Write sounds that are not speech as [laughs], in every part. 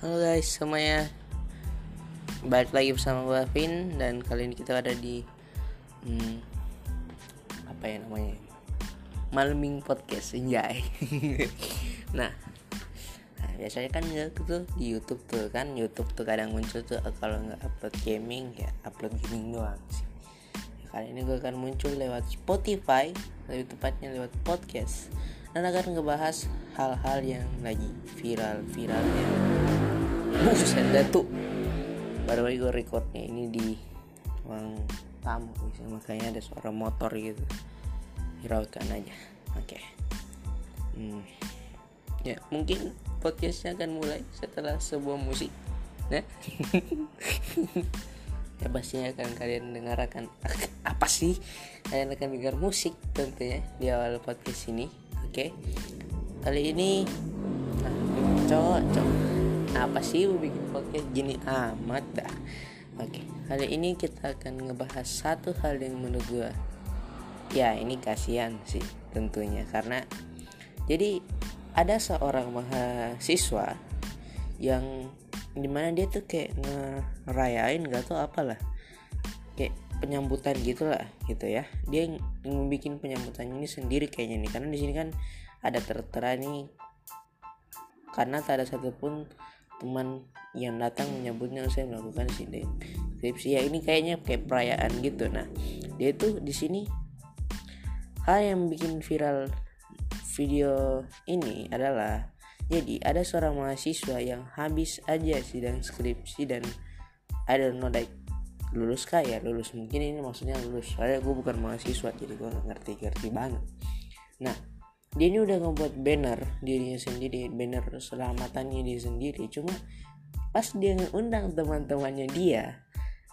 Halo guys semuanya Balik lagi bersama gue Vin Dan kali ini kita ada di hmm, Apa ya namanya Malming Podcast Enjay [laughs] Nah Nah, biasanya kan nggak tuh di YouTube tuh kan YouTube tuh kadang muncul tuh kalau nggak upload gaming ya upload gaming doang sih. Ya, kali ini gue akan muncul lewat Spotify, lebih tepatnya lewat podcast dan akan ngebahas hal-hal yang lagi viral-viralnya. Buset tuh. Baru lagi gue recordnya ini di ruang tamu bisa makanya ada suara motor gitu. Hiraukan aja. Oke. Hmm. Ya mungkin podcastnya akan mulai setelah sebuah musik nah [laughs] ya pastinya akan kalian dengarkan [laughs] apa sih kalian akan dengar musik tentunya di awal podcast ini oke okay. kali ini nah, cocok apa sih bikin podcast? Gini amat dah. Oke kali ini kita akan ngebahas satu hal yang menurut gue ya ini kasihan sih tentunya karena jadi ada seorang mahasiswa yang di mana dia tuh kayak ngerayain gak tau apalah kayak penyambutan gitulah gitu ya. Dia membuat penyambutan ini sendiri kayaknya nih karena di sini kan ada tertera nih. Karena tak ada satupun teman yang datang menyambutnya saya melakukan skripsi ya ini kayaknya kayak perayaan gitu. Nah dia tuh di sini hal yang bikin viral video ini adalah jadi ada seorang mahasiswa yang habis aja sidang skripsi dan I don't know like lulus kah? Ya lulus. Mungkin ini maksudnya lulus. Soalnya gue bukan mahasiswa jadi gue gak ngerti-ngerti banget. Nah dia ini udah ngebuat banner dirinya sendiri banner selamatannya dia sendiri. Cuma pas dia ngundang teman-temannya dia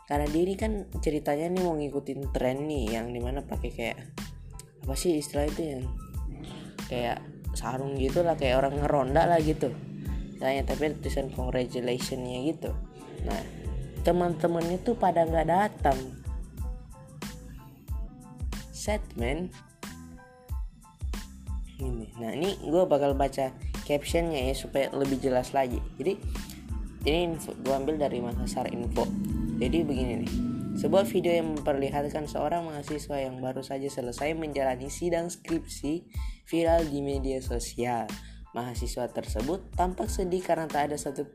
karena dia ini kan ceritanya nih mau ngikutin tren nih yang di mana pakai kayak apa sih istilah itu yang kayak sarung gitu lah kayak orang ngeronda lah gitu. Tanya tapi tulisan congratulationnya gitu. Nah teman-temannya tuh pada nggak datang. Set man ini nah ini gue bakal baca captionnya ya supaya lebih jelas lagi jadi ini info, gue ambil dari Makassar Info jadi begini nih sebuah video yang memperlihatkan seorang mahasiswa yang baru saja selesai menjalani sidang skripsi viral di media sosial. Mahasiswa tersebut tampak sedih karena tak ada satu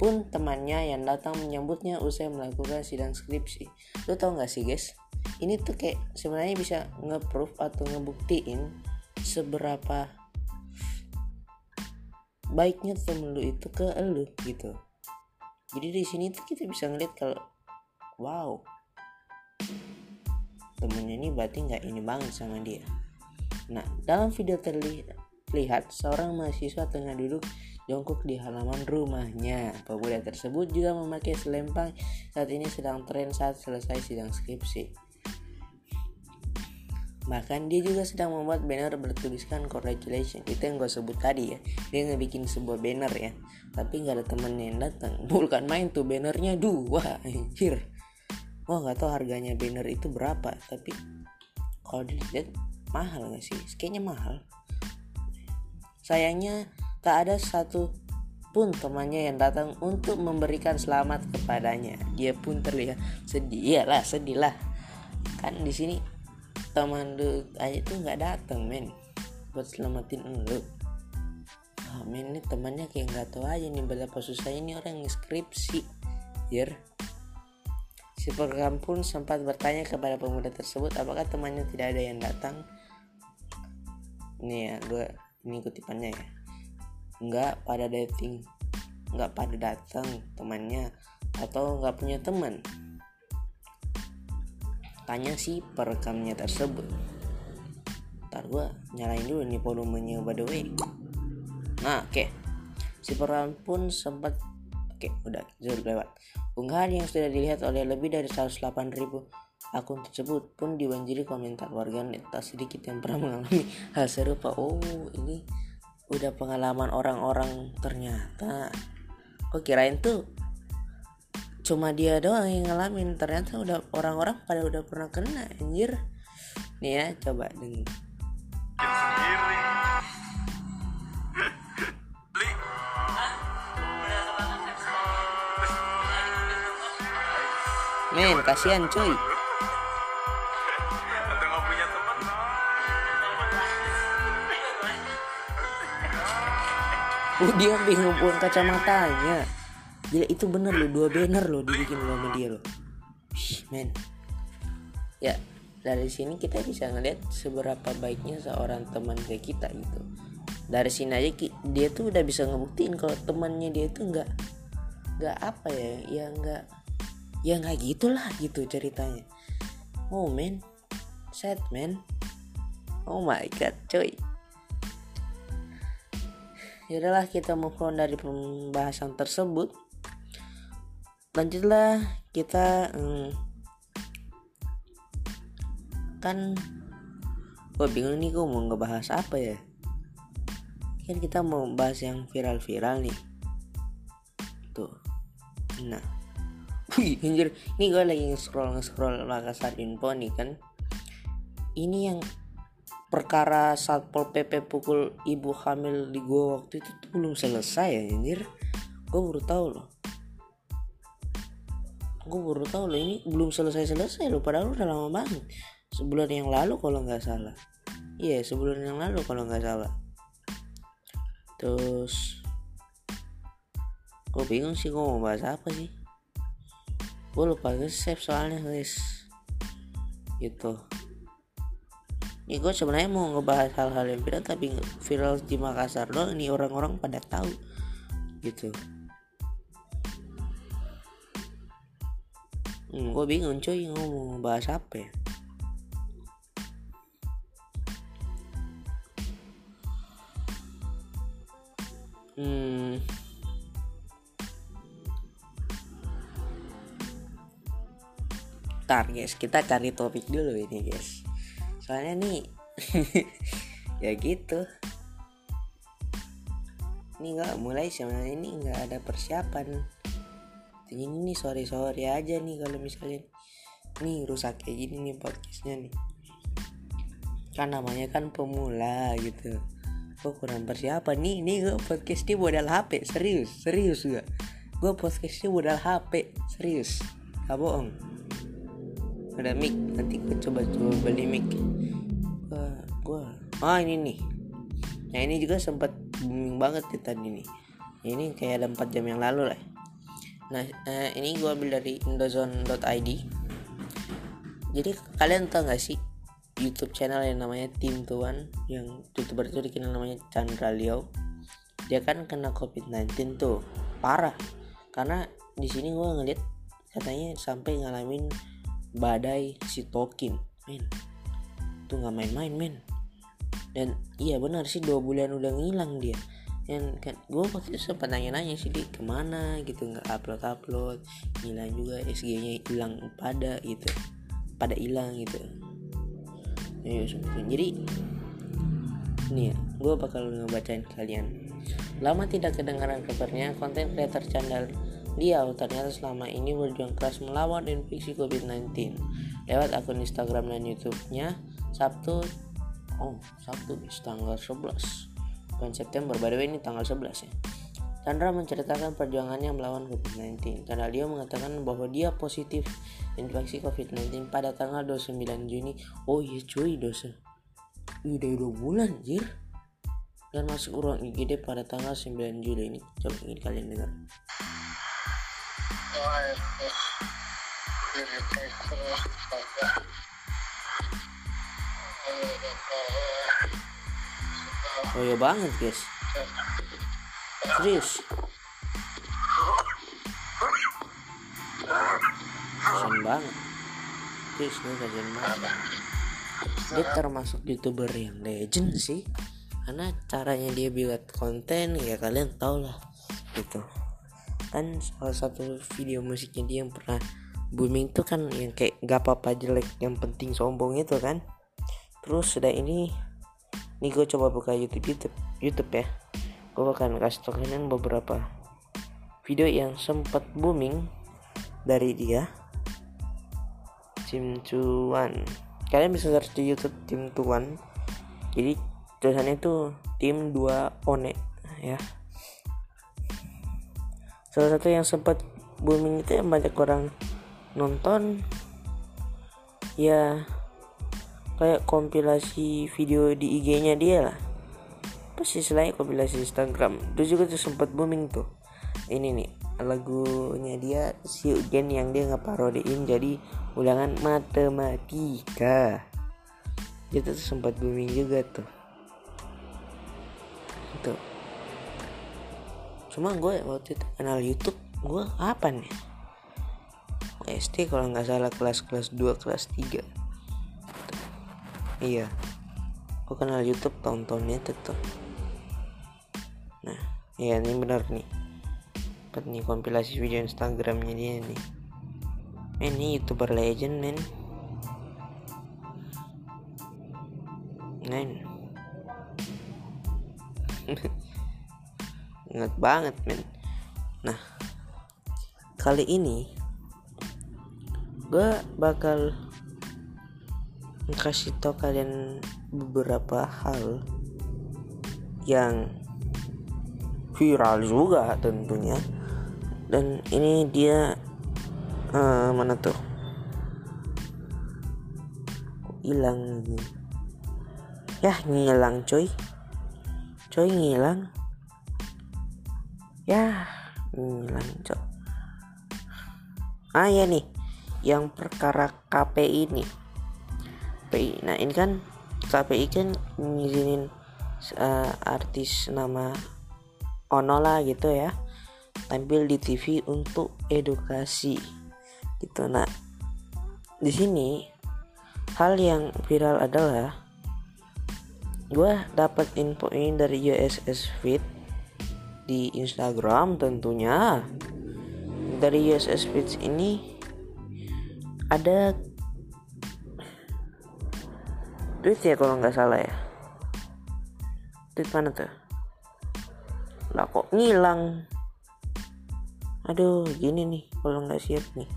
pun temannya yang datang menyambutnya usai melakukan sidang skripsi. Lo tau gak sih guys? Ini tuh kayak sebenarnya bisa nge-proof atau ngebuktiin seberapa baiknya temen lu itu ke lu gitu. Jadi di sini tuh kita bisa ngeliat kalau wow temennya ini berarti nggak ini banget sama dia. Nah dalam video terlihat seorang mahasiswa tengah duduk jongkok di halaman rumahnya. Pemuda tersebut juga memakai selempang. Saat ini sedang tren saat selesai sidang skripsi bahkan dia juga sedang membuat banner bertuliskan congratulations. Itu yang gue sebut tadi ya. Dia ngebikin sebuah banner ya. Tapi nggak ada temennya yang datang. [laughs] Bukan main tuh bannernya dua anjir. Wah nggak tahu harganya banner itu berapa tapi kalau dilihat mahal nggak sih? Kayaknya mahal. Sayangnya tak ada satu pun temannya yang datang untuk memberikan selamat kepadanya. Dia pun terlihat sedih. Lah sedih lah. Kan di sini teman lu aja tuh nggak datang men buat selamatin lu oh, men ini temannya kayak nggak tahu aja nih betapa susah ini orang skripsi ya Si program pun sempat bertanya kepada pemuda tersebut apakah temannya tidak ada yang datang. Ini ya, gue ini kutipannya ya. Enggak pada dating, enggak pada datang temannya atau enggak punya teman. Tanya si perekamnya tersebut. Ntar gue nyalain dulu nih volumenya by the way. Nah, oke. Okay. Si perekam pun sempat Oke, udah sudah lewat. Unggahan yang sudah dilihat oleh lebih dari 108 ribu akun tersebut pun dibanjiri komentar warganet tak sedikit yang pernah mengalami hal serupa. Oh, ini udah pengalaman orang-orang ternyata. Kok kirain tuh cuma dia doang yang ngalamin ternyata udah orang-orang pada udah pernah kena anjir nih ya coba dengar Men, kasihan cuy. Udah dia bingung buang kacamatanya. Gila itu bener loh dua banner loh dibikin lo sama dia loh. Men. Ya dari sini kita bisa ngeliat seberapa baiknya seorang teman kayak kita gitu. Dari sini aja dia tuh udah bisa ngebuktiin kalau temannya dia itu nggak nggak apa ya ya nggak ya nggak gitulah gitu ceritanya. Oh man sad man oh my god coy. Yaudahlah kita move on dari pembahasan tersebut lanjutlah kita hmm, kan gue bingung nih gue mau ngebahas apa ya? Kan kita mau bahas yang viral-viral nih. Tuh nah. Wih anjir. Ini gue lagi nge-scroll nge-scroll Makassar Info nih kan. Ini yang perkara satpol pp pukul ibu hamil di gua waktu itu tuh belum selesai ya anjir. Gue baru tahu loh gue baru tahu loh ini belum selesai selesai loh padahal udah lama banget. Sebulan yang lalu kalau nggak salah. Iya yeah, sebulan yang lalu kalau nggak salah. Terus gue bingung sih gue mau bahas apa sih. Gue lupa save soalnya guys. Gitu. Ini gue sebenarnya mau ngebahas hal-hal yang viral tapi viral di Makassar doang. Ini orang-orang pada tahu. Gitu hmm, gue bingung cuy ngomong bahas apa ya hmm Ntar guys, kita cari topik dulu ini guys. Soalnya nih [laughs] ya gitu. Ini nggak mulai sebenarnya ini nggak ada persiapan. Ini nih sorry sorry aja nih kalau misalnya nih rusak kayak gini nih podcastnya nih. Kan namanya kan pemula gitu. Gue kurang persiapan nih Nih gue podcast ini modal HP Serius Serius gue Gue podcast ini modal HP Serius. Gak bohong. Ada mic nanti gue coba coba beli mic. Gua gua. Ah ini nih. Nah ini juga sempat booming banget ya tadi nih. Ini kayak ada 4 jam yang lalu lah nah eh, ini gue ambil dari indozone.id jadi kalian tau gak sih YouTube channel yang namanya Tim Tuan yang youtuber itu dikenal namanya Chandra Liao dia kan kena COVID-19 tuh. Parah. Karena di sini gue ngeliat katanya sampai ngalamin badai sitokin men. Itu nggak main-main men. Dan iya benar sih dua bulan udah ngilang dia dan kan gue waktu itu sempat nanya-nanya sih di ke mana? Gitu nggak upload upload ngilang juga SG nya hilang pada gitu pada hilang gitu. Ya, jadi ini ya gue bakal ngebacain kalian. Lama tidak kedengaran kabarnya konten creator channel dia ternyata selama ini berjuang keras melawan infeksi COVID-19 lewat akun Instagram dan YouTube-nya Sabtu oh Sabtu tanggal 11 bulan September by the way ini tanggal 11 ya. Chandra menceritakan perjuangannya melawan COVID-19 karena dia mengatakan bahwa dia positif infeksi COVID-19 pada tanggal 29 Juni. Oh iya cuy dosa udah dua bulan jir dan masuk ruang IGD pada tanggal 9 Juli ini. Coba ingin kalian dengar. Oh ya banget guys. Serius. Kasian banget. Serius gue kasian banget. Dia termasuk youtuber yang legend sih. Karena caranya dia buat konten ya kalian tau lah Gitu. Kan salah satu video musiknya dia yang pernah booming tuh kan yang kayak gak apa-apa jelek yang penting sombong itu kan. Terus sudah ini nih gue coba buka YouTube YouTube YouTube ya. Gue akan kasih tau kalian beberapa video yang sempat booming dari dia. Tim Tuan. Kalian bisa search di YouTube Tim Tuan. Jadi tulisannya itu tim 2 one ya. Salah satu yang sempat booming itu yang banyak orang nonton ya kayak kompilasi video di IG-nya dia lah. Pasti selain kompilasi Instagram. Itu juga tuh sempat booming tuh. Ini nih lagunya dia si Ugen yang dia ngeparodiin jadi ulangan matematika. Itu tuh sempat booming juga tuh. Itu cuma gue waktu itu kenal YouTube gue apa nih SD kalau nggak salah kelas kelas 2 kelas 3 iya. Aku kenal YouTube tahun-tahunnya tuh nah iya ini benar nih. Dapat nih kompilasi video Instagramnya dia nih. Eh, ini youtuber legend men. Men. [laughs] Ingat banget men. Nah kali ini gue bakal kasih tau kalian beberapa hal yang viral juga tentunya. Dan ini dia uh, mana tuh? Hilang ya ngilang coy. Coy ngilang. Ya ngilang coy. Ah ya nih. Yang perkara KPI ini KPI nah ini kan KPI kan ngizinin uh, artis nama Ono lah gitu ya tampil di TV untuk edukasi gitu. Nah di sini hal yang viral adalah gue dapat info ini dari USS Fit di Instagram tentunya. Dari USS Fit ini ada tweet ya kalau nggak salah ya? Tweet mana tuh? Lah kok ngilang? Aduh gini nih kalau nggak siap nih.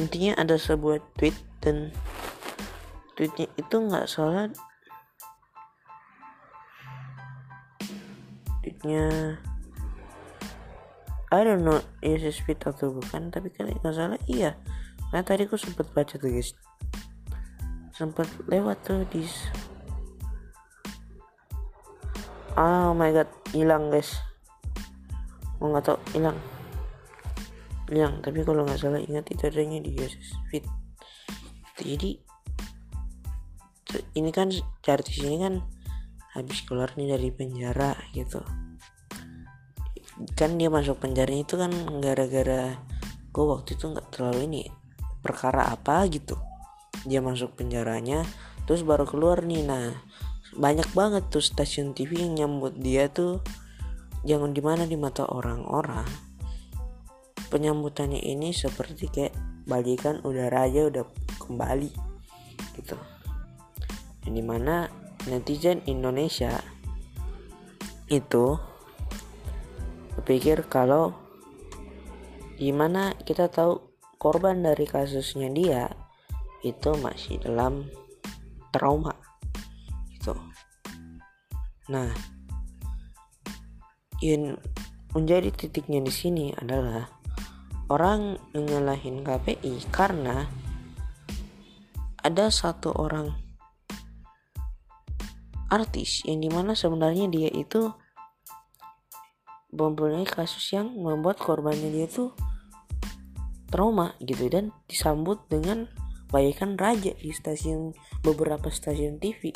Intinya ada sebuah tweet dan tweetnya itu nggak salah. Tweetnya I don't know is tweet atau bukan? Tapi kalau nggak salah iya nah tadi aku sempat baca tuh guys. Sempat lewat tuh di oh my god hilang guys. Mau nggak tau hilang. Hilang tapi kalau nggak salah ingat itu adanya di Yesus Fit jadi ini kan artis ini kan habis keluar nih dari penjara gitu. Kan dia masuk penjara itu kan gara-gara gue waktu itu nggak terlalu ini perkara apa gitu. Dia masuk penjaranya terus baru keluar nih. Nah banyak banget tuh stasiun TV yang nyambut dia tuh jangan di mana di mata orang-orang. Penyambutannya ini seperti kayak balikan udara aja udah kembali gitu. Yang di mana netizen Indonesia itu berpikir kalau gimana kita tahu korban dari kasusnya dia itu masih dalam trauma itu nah yang menjadi titiknya di sini adalah orang menyalahin KPI karena ada satu orang artis yang di mana sebenarnya dia itu mempunyai kasus yang membuat korbannya dia tuh trauma gitu dan disambut dengan bayikan raja di stasiun beberapa stasiun TV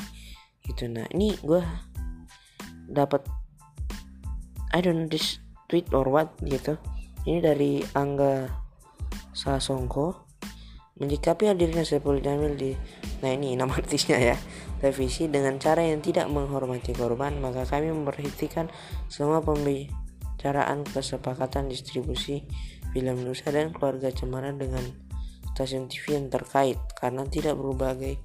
gitu. Nah ini gue dapat I don't know this tweet or what gitu. Ini dari Angga Sasongko. Menyikapi hadirnya Saiful Jamil di nah ini nama [laughs] artisnya ya televisi dengan cara yang tidak menghormati korban maka kami memperhatikan semua pembicaraan kesepakatan distribusi film Nusa dan keluarga Cemara dengan stasiun TV yang terkait karena tidak berbagai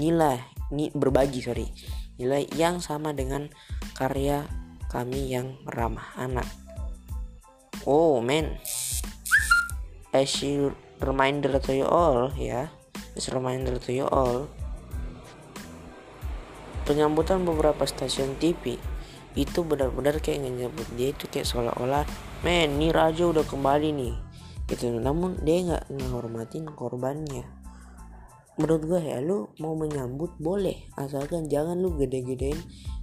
nilai ni, berbagi sorry nilai yang sama dengan karya kami yang ramah anak. Oh man, as you reminder to you all ya, as reminder to you all, penyambutan beberapa stasiun TV itu benar-benar kayak nyebut dia itu kayak seolah-olah men nih raja udah kembali nih. Gitu. Namun dia nggak menghormatin korbannya. Menurut gue ya lu mau menyambut boleh. Asalkan jangan lu gede-gedein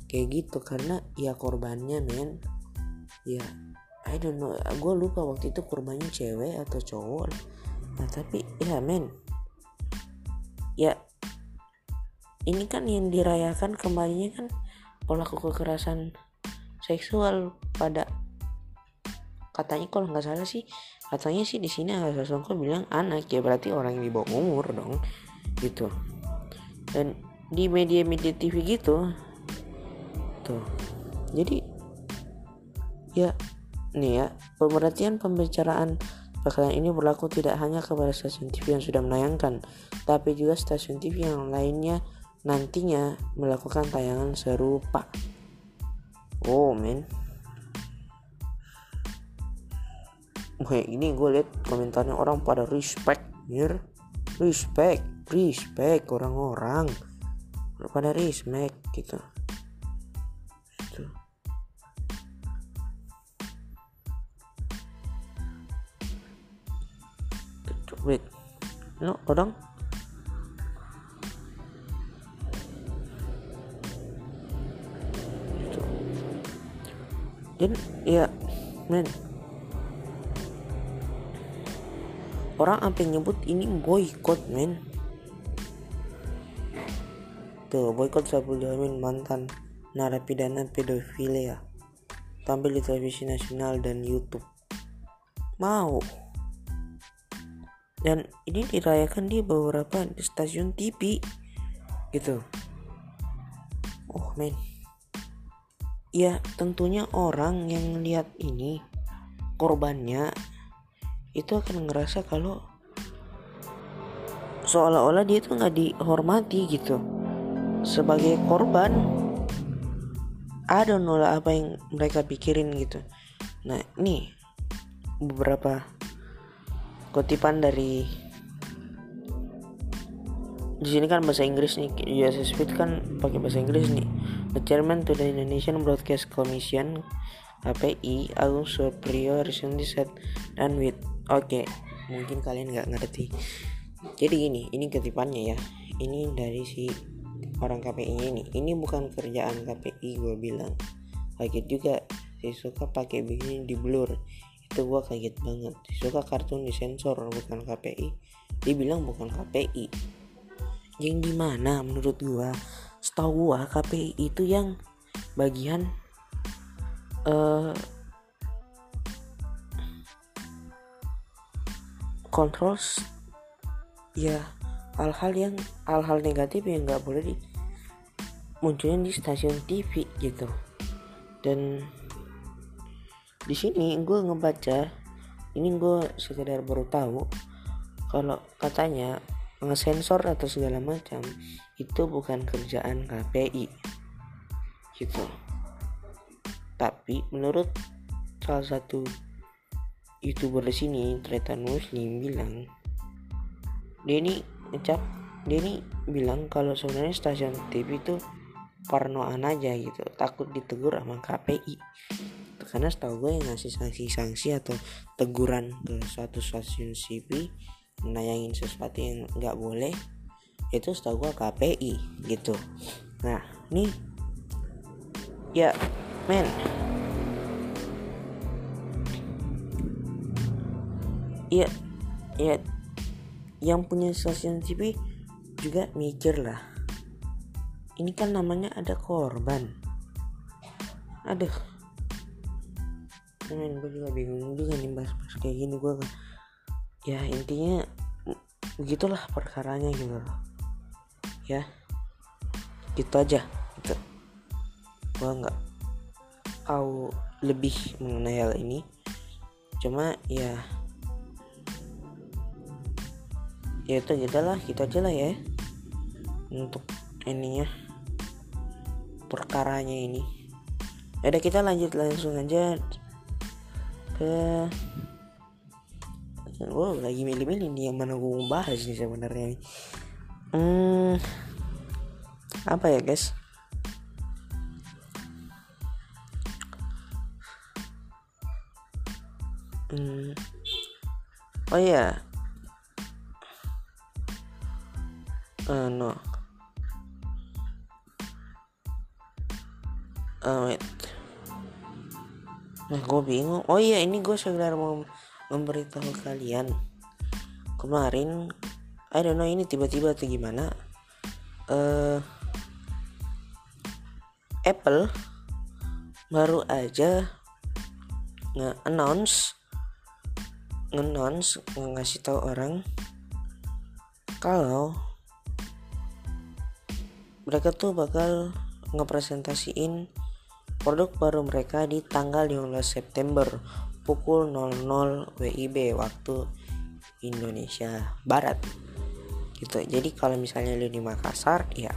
kayak gitu. Karena ya korbannya men. Ya I don't know. Gue lupa waktu itu korbannya cewek atau cowok. Nah tapi ya men. Ya ini kan yang dirayakan kembalinya kan pelaku kekerasan seksual pada katanya kalau nggak salah sih katanya sih di sini Agak Songko bilang anak ya berarti orang yang di bawah umur dong gitu dan di media-media TV gitu tuh jadi ya nih ya pemerhatian pembicaraan bakalan ini berlaku tidak hanya kepada stasiun TV yang sudah menayangkan tapi juga stasiun TV yang lainnya nantinya melakukan tayangan serupa. Oh men. Oke ini gue liat komentarnya orang pada respect, mir. Respect, respect orang-orang. Pada respect gitu. Gitu. Wait, no orang dan ya men orang sampai nyebut ini boykot men. Tuh boykot Sabul Yamin mantan narapidana pedofilia tampil di televisi nasional dan YouTube. Mau. Dan ini dirayakan di beberapa stasiun TV gitu. Oh men. Ya tentunya orang yang lihat ini korbannya itu akan ngerasa kalau seolah-olah dia tuh nggak dihormati gitu. Sebagai korban ada nolak apa yang mereka pikirin gitu. Nah ini beberapa kutipan dari di sini kan bahasa Inggris nih USA Speed kan pakai bahasa Inggris nih. The chairman to the Indonesian Broadcast Commission KPI Agung Supriyo recently said dan with oke okay, mungkin kalian nggak ngerti. Jadi gini ini kutipannya ya. Ini dari si orang KPI ini. Ini bukan kerjaan KPI gue bilang. Kaget juga. Si suka pakai begini di blur. Itu gue kaget banget. Si suka kartun disensor bukan KPI dia bilang bukan KPI yang di mana menurut gua? Setahu gua KPI itu yang bagian uh, kontrol ya hal-hal yang hal-hal negatif yang nggak boleh di munculnya di stasiun TV gitu. Dan di sini gue ngebaca ini gue sekedar baru tahu kalau katanya ngesensor atau segala macam itu bukan kerjaan KPI gitu. Tapi menurut salah satu youtuber di sini Tretan Muslim bilang ini ngecap ini bilang kalau sebenarnya stasiun TV itu parnoan aja gitu takut ditegur sama KPI karena setahu gue yang ngasih sanksi-sanksi atau teguran ke suatu stasiun TV nayangin sesuatu yang nggak boleh itu setahu gua KPI gitu. Nah nih ya men ya ya yang punya stasiun TV juga mikir lah. Ini kan namanya ada korban. Aduh. Men gue juga bingung juga nih bahas-bahas kayak gini gue ya intinya begitulah perkaranya gitu. Loh ya. Gitu aja. Gitu. Gua nggak tahu lebih mengenai hal ini. Cuma ya ya itu aja lah kita gitu aja lah ya. Untuk ininya perkaranya ini. Ya Ada kita lanjut langsung aja ke wow lagi milih-milih nih yang mana gue bahas nih sebenarnya hmm apa ya guys? Hmm. Oh ya yeah. Uh, no uh, wait. Nah gue bingung. Oh iya ini gue sekedar mau memberitahu kalian. Kemarin I don't know ini tiba-tiba atau gimana uh, Apple baru aja nge-announce nge-announce ngasih tahu orang kalau mereka tuh bakal ngepresentasiin produk baru mereka di tanggal 15 September pukul 00 WIB waktu Indonesia Barat. Gitu. Jadi kalau misalnya lu di Makassar ya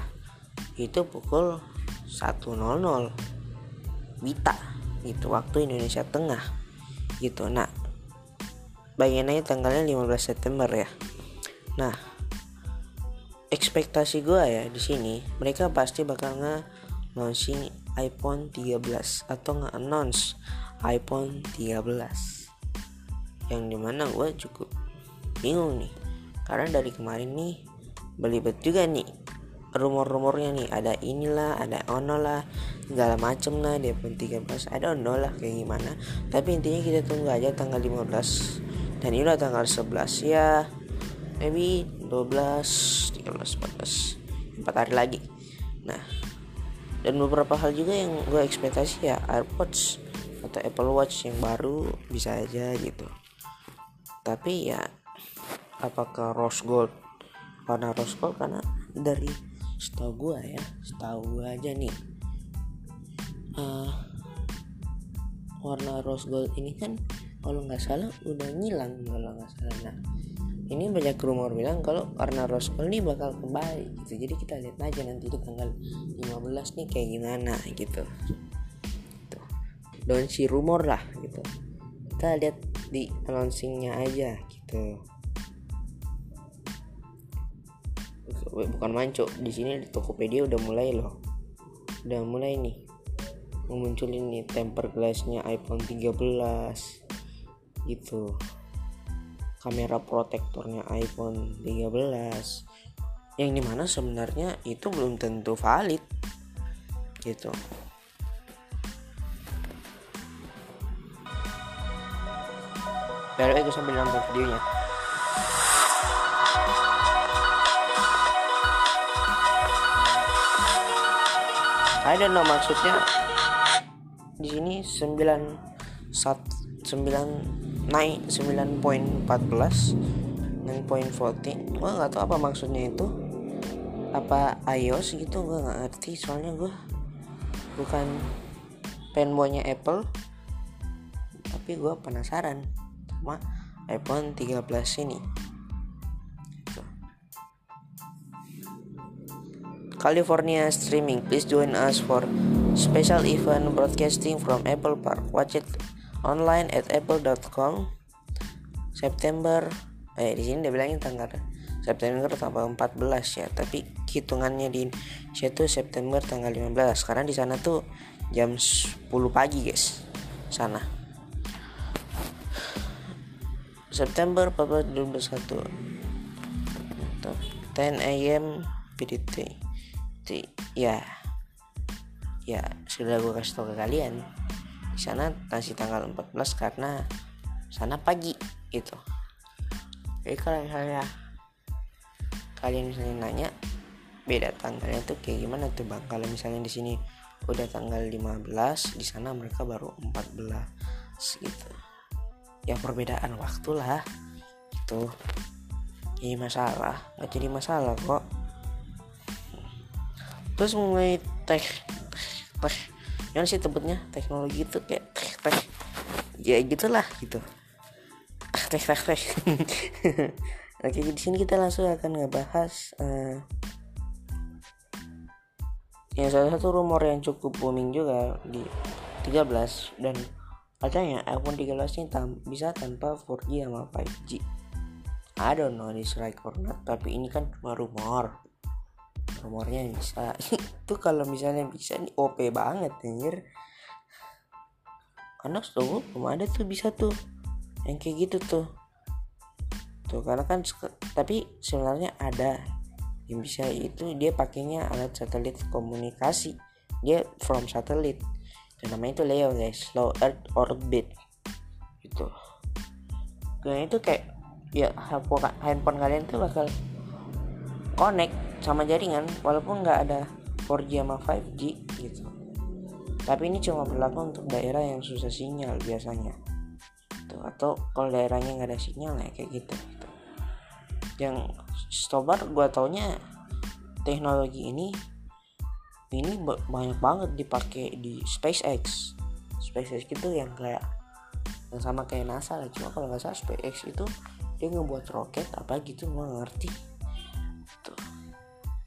itu pukul 1.00 Wita. Gitu waktu Indonesia Tengah. Gitu. Nah aja tanggalnya 15 September ya. Nah ekspektasi gue ya di sini mereka pasti bakal nge launching iPhone 13 atau nge announce iPhone 13 yang di mana gue cukup bingung nih karena dari kemarin nih belibet juga nih rumor-rumornya nih ada inilah ada ono lah segala macem lah dia pun 13 ada ono lah kayak gimana. Tapi intinya kita tunggu aja tanggal 15 dan ini udah tanggal 11 ya maybe 12 13 14 4 hari lagi. Nah dan beberapa hal juga yang gue ekspektasi ya AirPods atau Apple Watch yang baru bisa aja gitu. Tapi ya apakah rose gold? Warna rose gold karena dari setahu gue ya setahu gue aja nih uh, warna rose gold ini kan kalau nggak salah udah ngilang kalau nggak salah. Nah ini banyak rumor bilang kalau warna rose gold ini bakal kembali gitu. Jadi kita lihat aja nanti itu tanggal 15 nih kayak gimana gitu. Tuh don't si rumor lah gitu. Kita lihat di announcingnya aja gitu. Bukan manco di sini di Tokopedia udah mulai loh. Udah mulai nih memunculin nih temper glassnya iPhone 13 gitu kamera protektornya iPhone 13 yang di mana sebenarnya itu belum tentu valid gitu. Biar gue sambil nonton videonya. I don't know maksudnya di sini 9 sat 9 naik 9.14 9.14 gua nggak tahu apa maksudnya itu. Apa iOS gitu gua nggak ngerti. Soalnya gua bukan fanboynya Apple. Tapi gua penasaran sama iPhone 13 ini. California streaming. Please join us for special event broadcasting from Apple Park. Watch it online at apple.com. September eh di sini dia bilangin tanggal September tanggal 14 ya, tapi hitungannya di situ September tanggal 15 karena di sana tuh jam 10 pagi, guys. Sana. September 14 2021 10 a.m. PDT ya ya sudah gue kasih tau ke kalian di sana masih tanggal 14 karena sana pagi itu jadi kalau misalnya kalian misalnya nanya beda tanggalnya tuh kayak gimana tuh bang? Kalau misalnya di sini udah tanggal 15 di sana mereka baru 14 gitu. Ya perbedaan waktu lah itu ini masalah nggak jadi masalah kok. Terus mulai teh teh yang sih tebetnya teknologi itu kayak teh teh. Ya gitulah gitu. Teh teh teh. [laughs] Oke di sini kita langsung akan ngebahas uh, yang salah satu rumor yang cukup booming juga di 13 dan katanya iPhone 13 ini tam bisa tanpa 4G sama 5G I don't know this right or not tapi ini kan cuma rumor rumornya bisa. [laughs] Itu kalau misalnya bisa nih OP banget anjir. Karena setahu belum ada tuh bisa tuh. Yang kayak gitu tuh. Gitu karena kan tapi sebenarnya ada. Yang bisa itu dia pakainya alat satelit komunikasi. Dia from satelit. Dan namanya itu Leo guys. Low earth orbit. Gitu. Dan itu kayak ya handphone kalian tuh bakal connect sama jaringan walaupun nggak ada 4G sama 5G gitu. Tapi ini cuma berlaku untuk daerah yang susah sinyal biasanya. Tuh atau kalau daerahnya nggak ada sinyal ya kayak gitu, gitu. yang stobar gua taunya teknologi ini ini banyak banget dipakai di SpaceX. SpaceX itu yang kayak yang sama kayak NASA lah. Cuma kalau nggak salah SpaceX itu dia ngebuat roket apa gitu nggak ngerti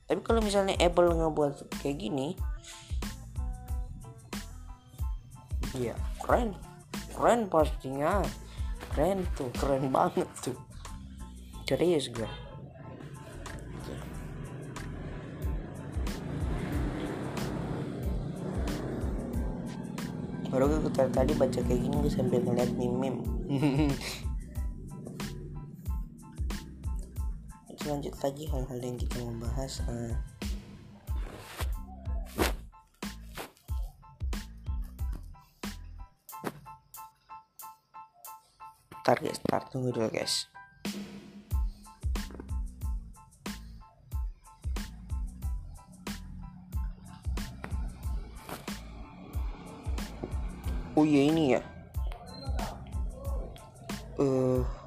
tapi kalau misalnya Apple ngebuat kayak gini iya keren. Keren pastinya. Keren tuh keren banget tuh. Serius gue baru gue tadi baca kayak gini gue sambil ngeliat meme [laughs] lanjut lagi hal-hal yang kita membahas uh, start guys start tunggu dulu guys. Oh iya ini ya. Uh, uh,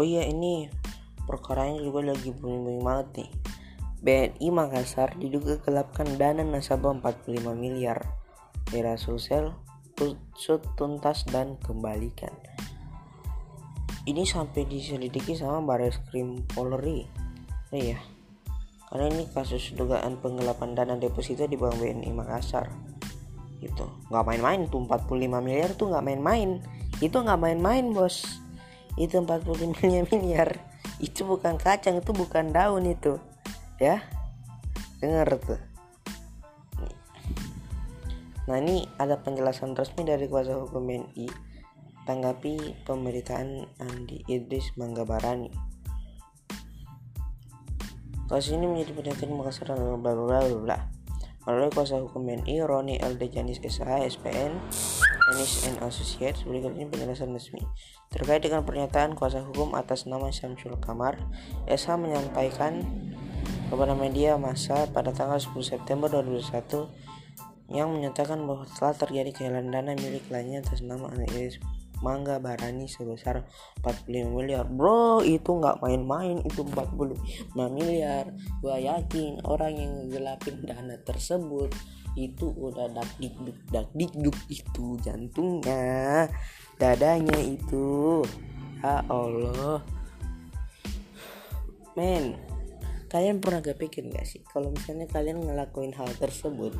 oh iya ini perkaranya juga lagi booming banget nih BNI Makassar diduga gelapkan dana nasabah 45 miliar. Era sosial usut tuntas dan kembalikan. Ini sampai diselidiki sama Baris Krim Polri. Oh iya. Karena ini kasus dugaan penggelapan dana deposito di Bank BNI Makassar. Gitu. Nggak main-main tuh 45 miliar tuh nggak main-main. Itu nggak main-main, Bos. Itu 45 [laughs] miliar. Itu bukan kacang, itu bukan daun itu. Ya? Dengar tuh. Nah ini ada penjelasan resmi dari kuasa hukum BNI tanggapi pemberitaan Andi Idris Manggabarani. Kasus ini menjadi perhatian Makassar bla bla bla bla. Melalui kuasa hukum BNI Roni L. Dejanis SH SPN Anis and Associates berikut ini penjelasan resmi terkait dengan pernyataan kuasa hukum atas nama Syamsul Kamar. SH menyampaikan kepada media massa pada tanggal 10 September 2021 yang menyatakan bahwa telah terjadi kehilangan dana milik lainnya atas nama anak Iris Mangga Barani sebesar 45 miliar. Bro itu nggak main-main itu 45 miliar. Gua yakin orang yang gelapin dana tersebut itu udah dak dikduk dak dikduk itu jantungnya dadanya itu. Ya Allah. Men kalian pernah gak pikir gak sih kalau misalnya kalian ngelakuin hal tersebut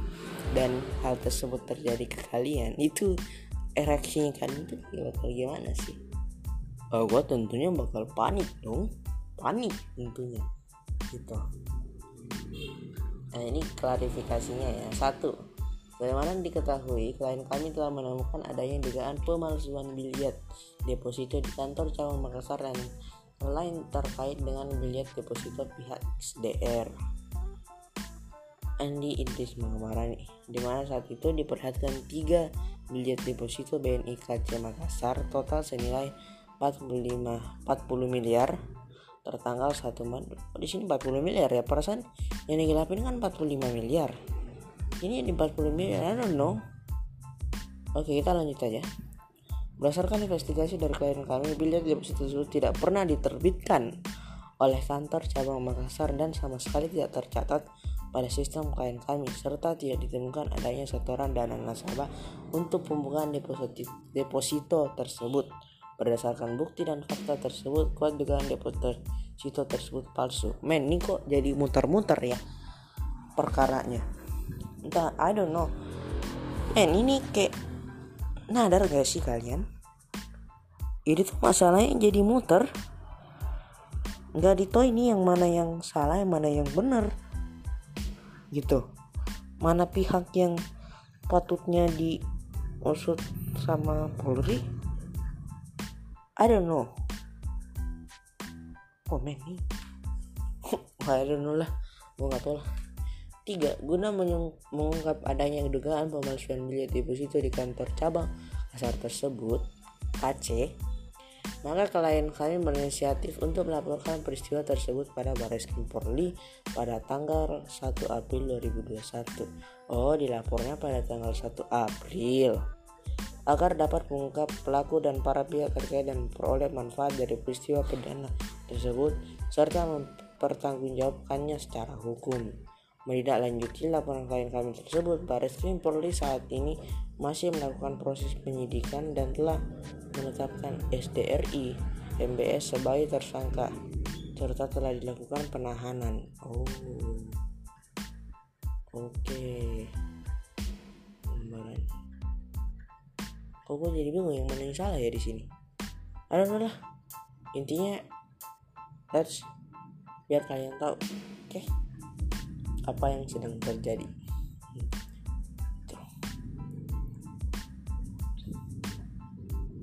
dan hal tersebut terjadi ke kalian itu reaksinya kalian tuh bakal gimana sih? Oh, gue tentunya bakal panik dong. Panik tentunya. Gitu nah ini klarifikasinya ya satu Bagaimana diketahui, klien kami telah menemukan adanya dugaan pemalsuan biliet deposito di kantor cabang Makassar dan lain terkait dengan bilet deposito pihak XDR. Andi Idris mengemarani, di mana saat itu diperhatikan tiga bilet deposito BNI KC Makassar total senilai 45 40 miliar tertanggal 1 Maret. Di sini 40 miliar ya, perasaan yang digelapin kan 45 miliar. Ini di 40 miliar, I don't know. Oke, kita lanjut aja. Berdasarkan investigasi dari klien kami, biliar deposito tersebut tidak pernah diterbitkan oleh kantor cabang Makassar dan sama sekali tidak tercatat pada sistem klien kami serta tidak ditemukan adanya setoran dana nasabah untuk pembukaan deposito tersebut. Berdasarkan bukti dan fakta tersebut, kuat dugaan deposito tersebut palsu. Men, ini kok jadi muter-muter ya perkaranya. Entah, I don't know. Men, ini kayak Nadar gak sih kalian? Ini tuh masalahnya jadi muter. Gak dito ini yang mana yang salah, yang mana yang benar. Gitu. mana pihak yang patutnya diusut sama Polri I don't know. Oh man nih [laughs] I don't know lah. Gue nggak tahu lah. Tiga guna mengungkap adanya dugaan pemalsuan bilet deposito di kantor cabang kasar tersebut Aceh maka klien-klien berinisiatif untuk melaporkan peristiwa tersebut pada Baris Krim Polri pada tanggal 1 April 2021. Oh, dilapornya pada tanggal 1 April agar dapat mengungkap pelaku dan para pihak terkait dan memperoleh manfaat dari peristiwa pidana tersebut serta mempertanggungjawabkannya secara hukum. Menindaklanjuti laporan klien kami tersebut, Baris Krim Polri saat ini masih melakukan proses penyidikan dan telah menetapkan SDRI MBS sebagai tersangka serta telah dilakukan penahanan. Oh, oke. Okay. Kok gue jadi bingung yang mana yang salah ya di sini? Ada lah. Intinya, let's biar kalian tahu. Oke. Okay? apa yang sedang terjadi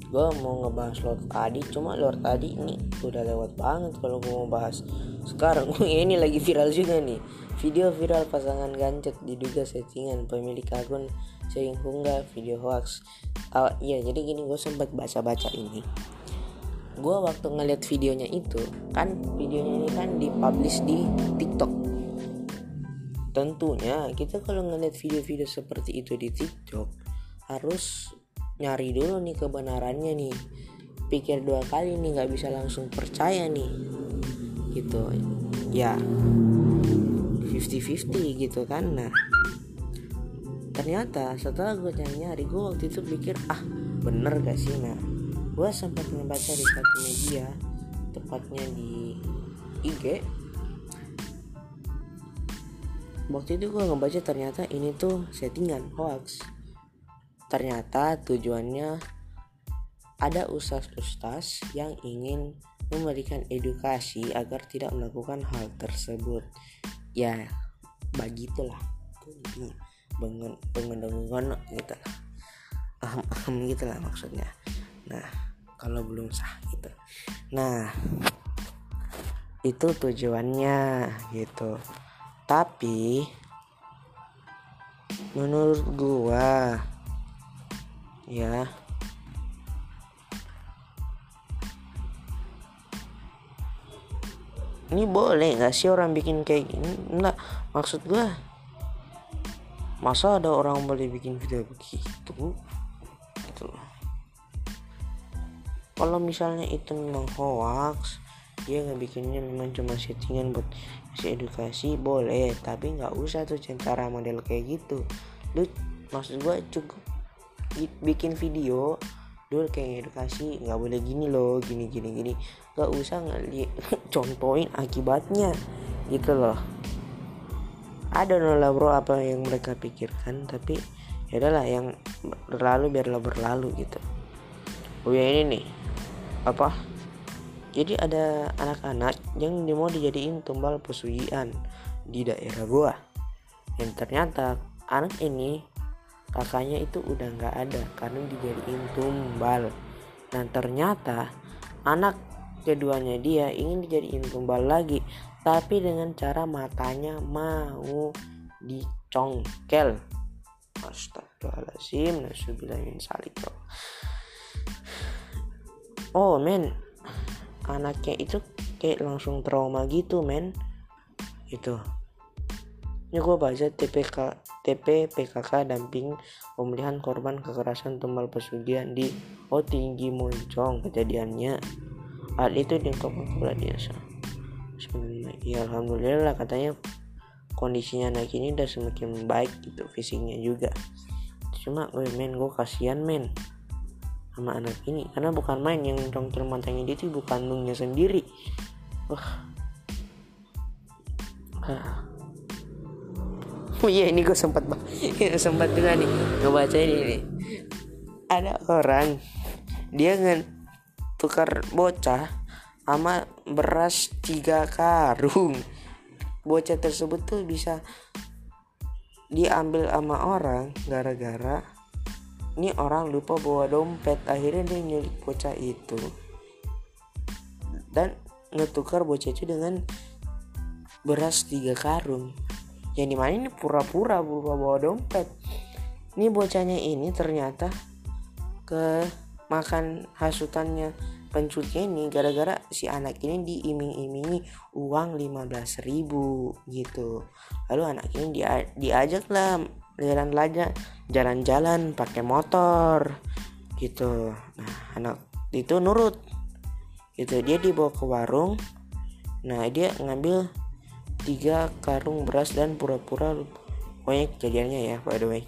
gue mau ngebahas Lord tadi cuma Lord tadi ini udah lewat banget kalau gue mau bahas sekarang [laughs] ini lagi viral juga nih video viral pasangan gancet diduga settingan pemilik akun sehingga video hoax. Oh, iya jadi gini gue sempat baca-baca ini. Gue waktu ngeliat videonya itu kan videonya ini kan dipublish di TikTok. Tentunya kita kalau ngeliat video-video seperti itu di TikTok harus nyari dulu nih kebenarannya nih. Pikir dua kali nih nggak bisa langsung percaya nih. Gitu ya. 50-50 gitu kan nah ternyata setelah gue nyari-nyari gue waktu itu pikir ah bener gak sih nah gue sempat membaca di satu media tepatnya di IG waktu itu gue ngebaca ternyata ini tuh settingan hoax. Ternyata tujuannya ada ustaz-ustaz yang ingin memberikan edukasi agar tidak melakukan hal tersebut. Ya begitulah pengen gitu lah. Aham aham gitu lah maksudnya. Nah kalau belum sah gitu. Nah itu tujuannya gitu. Tapi menurut gua ya ini boleh nggak sih orang bikin kayak gini? Enggak maksud gua masa ada orang boleh bikin video begitu? Gitu loh. Kalau misalnya itu memang hoax dia nggak bikinnya memang cuma settingan buat si edukasi boleh. Tapi nggak usah tuh cara model kayak gitu. Lu maksud gue cukup bikin video dulu kayak edukasi nggak boleh gini loh gini gini gini. Nggak usah ngeliat [laughs] contohin akibatnya. Gitu loh ada lah bro apa yang mereka pikirkan tapi ya adalah yang berlalu biarlah berlalu gitu. Oh ya ini nih. Apa? Jadi ada anak-anak yang mau dijadiin tumbal pesugihan di daerah gua. Dan ternyata anak ini kakaknya itu udah nggak ada karena dijadiin tumbal. Dan ternyata anak keduanya dia ingin dijadiin tumbal lagi tapi dengan cara matanya mau dicongkel. Astagfirullahaladzim salik Oh men. Anaknya itu kayak langsung trauma gitu men. Itu ini gue baca TPK TP PKK damping pemulihan korban kekerasan tumbal pesugihan di Oh Tinggi Moncong kejadiannya. Hal itu diungkap kepala desa ya alhamdulillah katanya kondisinya anak ini udah semakin baik gitu fisiknya juga. Cuma gue men gue kasihan men sama anak ini. Karena bukan main yang congkel matanya dia itu bukan kandungnya sendiri. Wah. Oh iya ini gue sempat [laughs] sempat juga nih ngebaca ini. Nih ada orang dia ngen tukar bocah sama beras tiga karung. Bocah tersebut tuh bisa diambil sama orang gara-gara ini orang lupa bawa dompet. Akhirnya dia nyulik bocah itu. Dan ngetukar bocah itu dengan beras tiga karung. Yang di mana ini pura-pura lupa bawa dompet. Ini bocahnya ini ternyata ke makan hasutannya. Pencurinya ini gara-gara si anak ini diiming-imingi uang 15 ribu gitu. Lalu anak ini dia diajak lah jalan jalan jalan-jalan pakai motor gitu. Nah anak itu nurut gitu. Dia dibawa ke warung. Nah dia ngambil tiga karung beras dan pura-pura pokoknya kejadiannya ya by the way.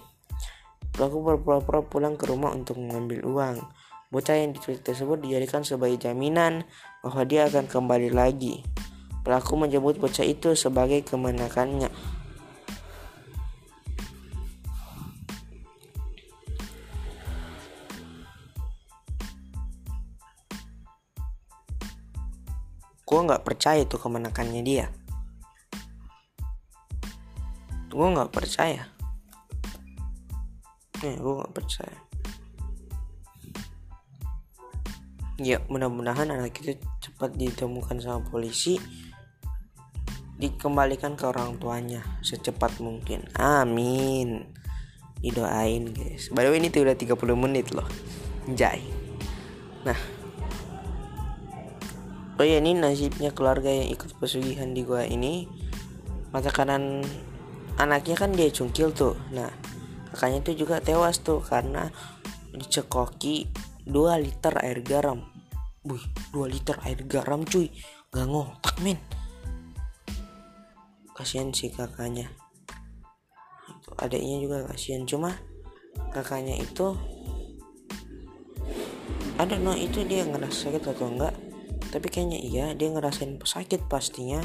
Pelaku pura-pura pulang ke rumah untuk mengambil uang bocah yang diculik tersebut dijadikan sebagai jaminan bahwa dia akan kembali lagi. Pelaku menyebut bocah itu sebagai kemenakannya. Gue nggak percaya tuh kemenakannya dia. Gue nggak percaya. Eh gue nggak percaya ya mudah-mudahan anak itu cepat ditemukan sama polisi. Dikembalikan ke orang tuanya secepat mungkin. Amin. Didoain guys. Way ini tuh udah 30 menit loh. Jai. Nah. Oh ya ini nasibnya keluarga yang ikut pesugihan di gua ini. Mata kanan anaknya kan dia cungkil tuh. Nah kakaknya tuh juga tewas tuh karena dicekoki 2 liter air garam. Wih 2 liter air garam cuy. Gak ngotak men. Kasian sih kakaknya. Adiknya juga kasihan Cuma kakaknya itu ada no itu dia ngerasa sakit atau enggak. Tapi kayaknya iya dia ngerasain sakit pastinya.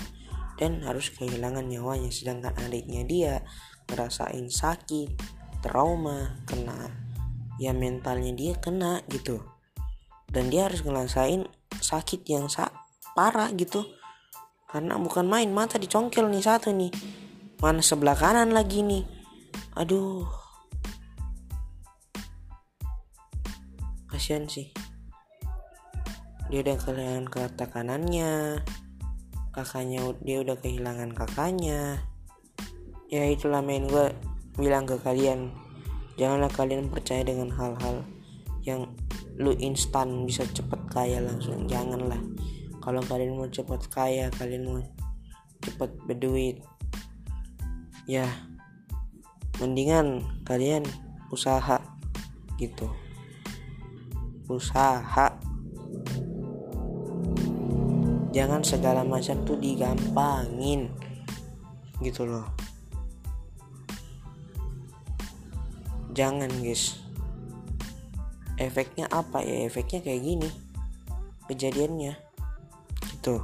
Dan harus kehilangan nyawanya. Sedangkan adiknya dia ngerasain sakit trauma kena ya mentalnya dia kena gitu. Dan dia harus ngerasain sakit yang sa parah gitu. Karena bukan main mata dicongkel nih satu nih. Mana sebelah kanan lagi nih. Aduh. Kasihan sih. Dia udah kehilangan kata kanannya. Kakaknya dia udah kehilangan kakaknya. Ya itulah main gue bilang ke kalian janganlah kalian percaya dengan hal-hal yang lu instan bisa cepet kaya langsung. Janganlah. Kalau kalian mau cepet kaya kalian mau cepet berduit ya mendingan kalian usaha gitu. Usaha. Jangan segala macam tuh digampangin gitu loh jangan guys. Efeknya apa ya? Efeknya kayak gini. Kejadiannya. Gitu.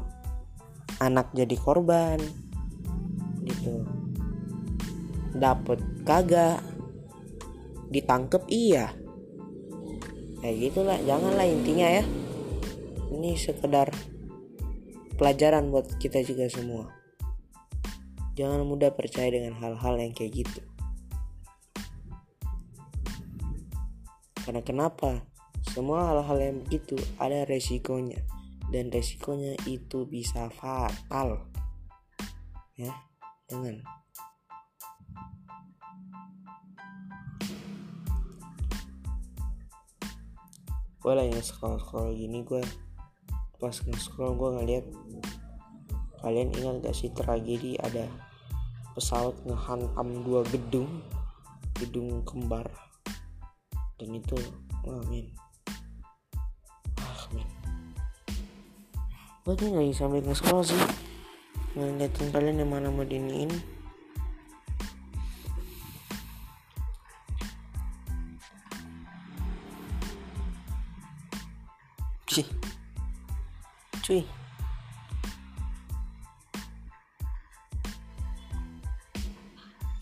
Anak jadi korban. Gitu. Dapet kagak. Ditangkep iya. Kayak gitulah. Janganlah intinya ya. Ini sekedar pelajaran buat kita juga semua. Jangan mudah percaya dengan hal-hal yang kayak gitu. Karena kenapa? Semua hal-hal yang begitu ada resikonya dan resikonya itu bisa fatal. Ya, jangan. Gue lagi scroll-scroll gini gue pas nge-scroll gue ngeliat kalian ingat gak sih tragedi ada pesawat ngehantam dua gedung gedung kembar dan itu wah men ah gue tuh lagi sambil nge-scroll sih. Ngeliatin kalian yang mana mau diniin. Sih. Cuy.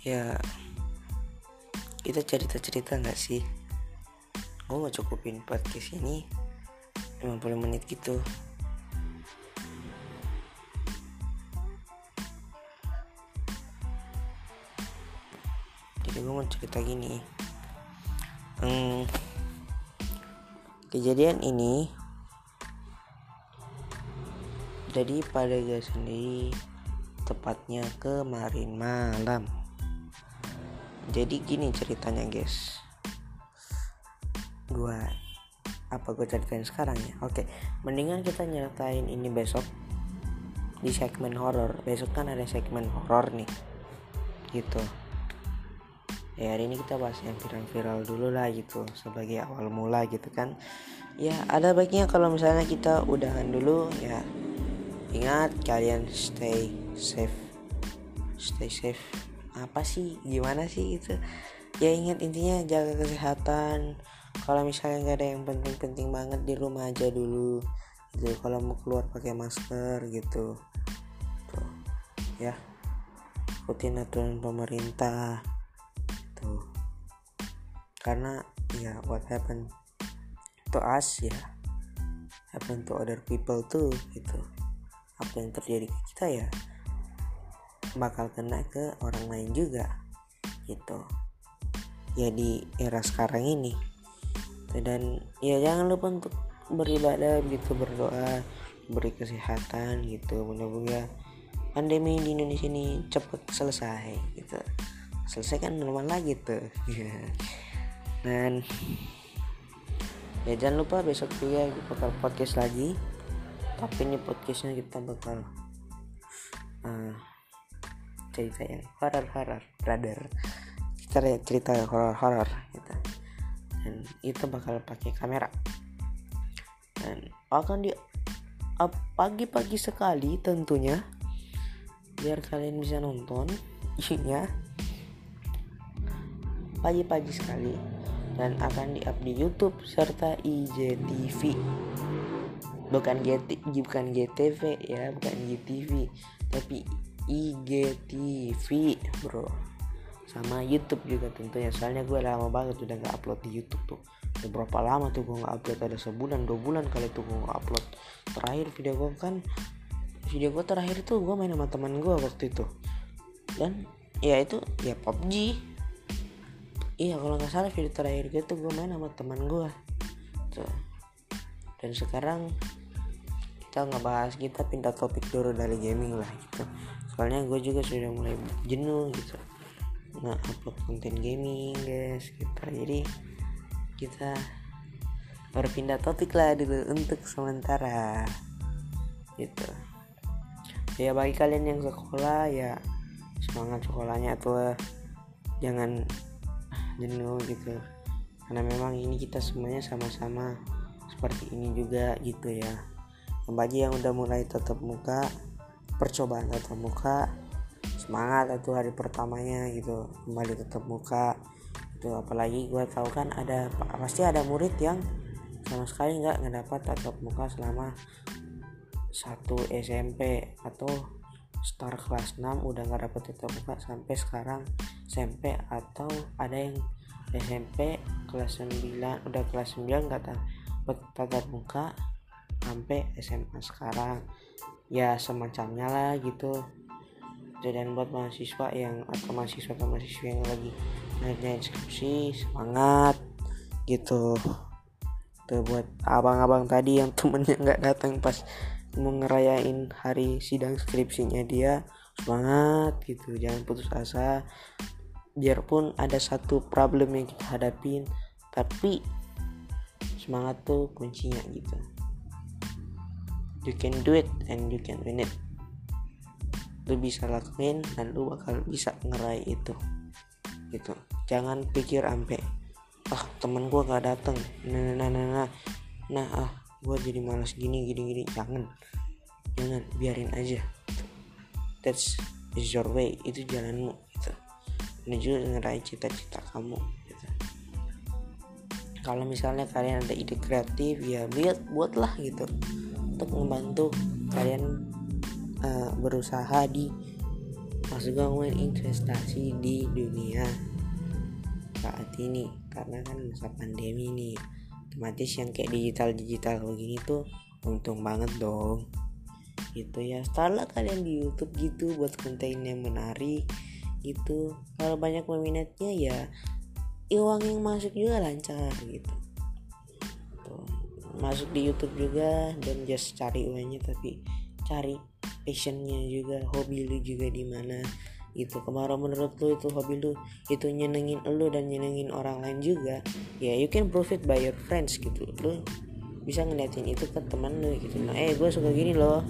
Ya kita cerita-cerita nggak sih gue mau cukupin podcast ini. 50 menit gitu. Gue mau cerita gini. Hmm, kejadian ini jadi pada gue sendiri tepatnya kemarin malam. Jadi gini ceritanya guys gue apa gue ceritain sekarang ya? Oke mendingan kita nyeritain ini besok di segmen horor. Besok kan ada segmen horor nih gitu. Ya hari ini kita bahas yang viral-viral dulu lah gitu. Sebagai awal mula gitu kan. Ya ada baiknya kalau misalnya kita udahan dulu ya. Ingat kalian stay safe. Stay safe. Apa sih? Gimana sih itu ya ingat intinya jaga kesehatan kalau misalnya nggak ada yang penting-penting banget di rumah aja dulu. Gitu. Kalau mau keluar pakai masker gitu. Tuh. Ya. Ikutin aturan pemerintah. Gitu. Karena ya what happen to us ya. Happen to other people tuh gitu. Apa yang terjadi ke kita ya bakal kena ke orang lain juga. Gitu. Ya era sekarang ini dan ya jangan lupa untuk beribadah gitu berdoa beri kesehatan gitu. Mudah-mudahan pandemi di Indonesia ini cepet selesai gitu. Selesai kan normal lagi tuh [laughs] dan ya jangan lupa besok juga kita bakal podcast lagi. Tapi ini podcastnya kita bakal uh, cerita yang horror-horror brother. Kita cerita horror-horror gitu dan itu bakal pakai kamera dan akan di pagi-pagi sekali tentunya biar kalian bisa nonton ya pagi-pagi sekali dan akan di-up di YouTube serta IGTV. Bukan GT bukan GTV ya, bukan GTV, tapi IGTV, Bro. Sama YouTube juga tentunya. Soalnya gue lama banget udah nggak upload di YouTube tuh. Udah berapa lama tuh gue nggak upload ada sebulan dua bulan kali tuh gue nggak upload. Terakhir video gue kan video gue terakhir tuh gue main sama teman gue waktu itu. Dan ya itu ya PUBG iya kalau nggak salah video terakhir gue tuh gue main sama teman gue tuh. Dan sekarang kita nggak bahas kita pindah topik dulu dari gaming lah gitu. Soalnya gue juga sudah mulai jenuh gitu nggak upload konten gaming guys gitu. Jadi kita berpindah topik lah dulu untuk sementara gitu. Ya bagi kalian yang sekolah ya semangat sekolahnya tuh jangan jenuh gitu. Karena memang ini kita semuanya sama-sama seperti ini juga gitu ya. Bagi yang udah mulai tetap muka percobaan tatap muka semangat atau hari pertamanya gitu kembali tetap muka itu apalagi gue tahu kan ada pasti ada murid yang sama sekali nggak ngedapat tatap muka selama satu SMP atau start kelas 6 udah nggak dapet tetap muka sampai sekarang SMP atau ada yang SMP kelas 9 udah kelas 9 nggak dapet tatap muka sampai SMA sekarang. Ya semacamnya lah gitu dan buat mahasiswa yang atau mahasiswa atau mahasiswa yang lagi naik skripsi semangat gitu. Tuh buat abang-abang tadi yang [laughs] temennya nggak datang pas mau ngerayain hari sidang skripsinya dia semangat gitu. Jangan putus asa. Biarpun ada satu problem yang kita hadapin tapi semangat tuh kuncinya gitu. You can do it and you can win it lu bisa lakuin dan lu bakal bisa ngerai itu. Gitu. Jangan pikir ampe ah temen gua gak dateng. Nah nah nah nah nah. Ah gue jadi malas gini gini gini. Jangan. Jangan. Biarin aja. That's is your way. Itu jalanmu gitu. Menuju ngeraih cita-cita kamu gitu. kalau misalnya kalian ada ide kreatif ya buat buatlah gitu. Untuk membantu kalian uh, berusaha di maksud gue investasi di dunia saat ini. Karena kan masa pandemi nih otomatis yang kayak digital digital begini tuh untung banget dong. Gitu ya. Setelah kalian di YouTube gitu buat konten yang menarik gitu. Kalau banyak peminatnya ya uang yang masuk juga lancar gitu. Masuk di YouTube juga dan just cari uangnya tapi cari passionnya juga hobi lu juga di mana gitu. Kemarin menurut lu itu hobi lu itu nyenengin lu dan nyenengin orang lain juga ya you can profit by your friends gitu. Lu bisa ngeliatin itu ke teman lu gitu. Nah, eh gue suka gini loh.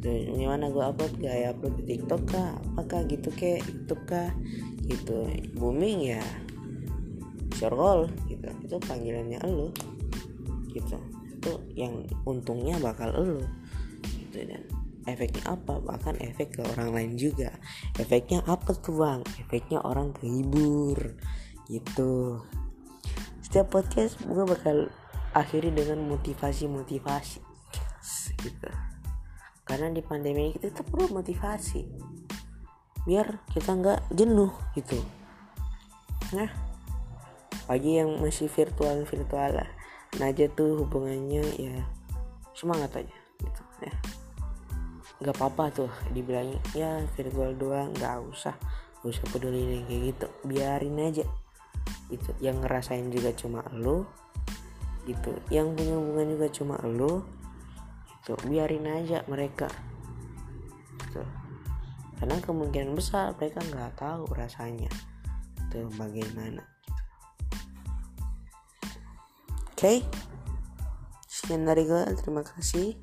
Gitu gimana gue upload? Gak ya upload di TikTok kah? Apakah gitu ke YouTube kah? Gitu. Booming ya. Circle gitu. Itu panggilannya lo gitu. Itu yang untungnya bakal lo gitu dan efeknya apa? Bahkan efek ke orang lain juga. Efeknya apa tuh bang? Efeknya orang kehibur gitu. Setiap podcast gue bakal akhiri dengan motivasi-motivasi. Gitu. Karena di pandemi ini kita tuh perlu motivasi. Biar kita nggak jenuh gitu. Nah bagi yang masih virtual virtual lah. Nah aja tuh hubungannya ya semangat aja gitu ya nggak apa-apa tuh dibilangin ya virtual doang nggak usah gak usah peduli kayak gitu biarin aja. Itu yang ngerasain juga cuma lo gitu. Yang punya hubungan juga cuma lo itu biarin aja mereka gitu. Karena kemungkinan besar mereka nggak tahu rasanya itu bagaimana gitu. oke. Okay? sekian dari gue terima kasih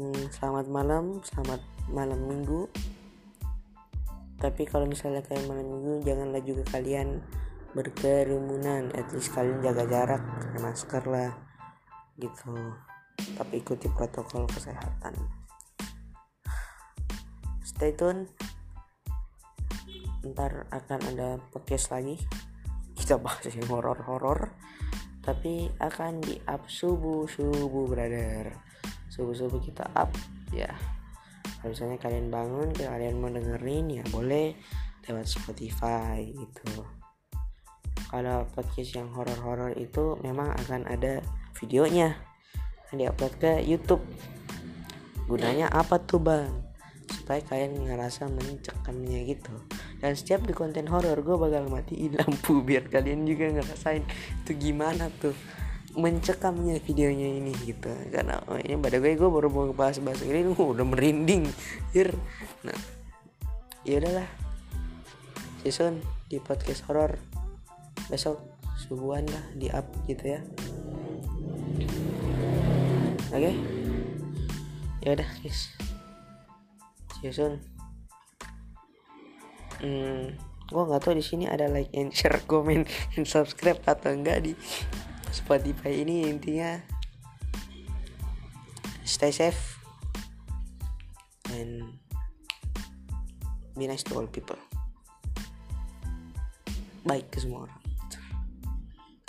hmm, selamat malam selamat malam minggu. Tapi kalau misalnya kayak malam minggu janganlah juga kalian berkerumunan. At least kalian jaga jarak pakai masker lah gitu. Tapi ikuti protokol kesehatan. Stay tune. Ntar akan ada podcast lagi. Kita bahas yang horor-horor. Tapi akan di up subuh subuh brother subuh subuh kita up ya. Kalau misalnya kalian bangun kalian mau dengerin ya boleh lewat Spotify gitu. Kalau podcast yang horor-horor itu memang akan ada videonya. Di upload ke YouTube. Gunanya apa tuh bang? Supaya kalian ngerasa mencekamnya gitu. Dan setiap di konten horor gue bakal matiin lampu biar kalian juga ngerasain itu gimana tuh mencekamnya videonya ini gitu. Karena oh, ini pada gue gue baru mau bahas bahas ini gue [laughs] udah merinding. Hir. nah ya udahlah. Season di podcast horor besok subuhan lah di up gitu ya. Oke? Okay? ya udah guys. Soon. Hmm, gue nggak tahu di sini ada like and share [laughs] comment and subscribe atau enggak di Spotify ini intinya stay safe and be nice to all people baik ke semua orang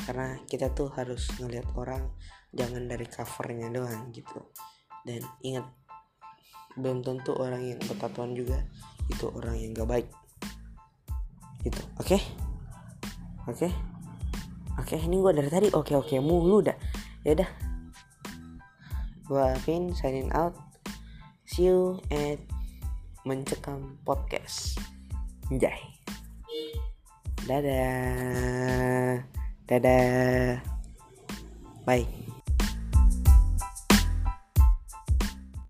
karena kita tuh harus ngelihat orang jangan dari covernya doang gitu dan ingat belum tentu orang yang bertatuan juga itu orang yang gak baik gitu oke okay? oke okay? Oke okay, ini gue dari tadi. Oke okay, oke okay, mulu dah. Ya udah. Gue Vin signing out. See you at mencekam podcast. Jai dadah. Dadah. Bye.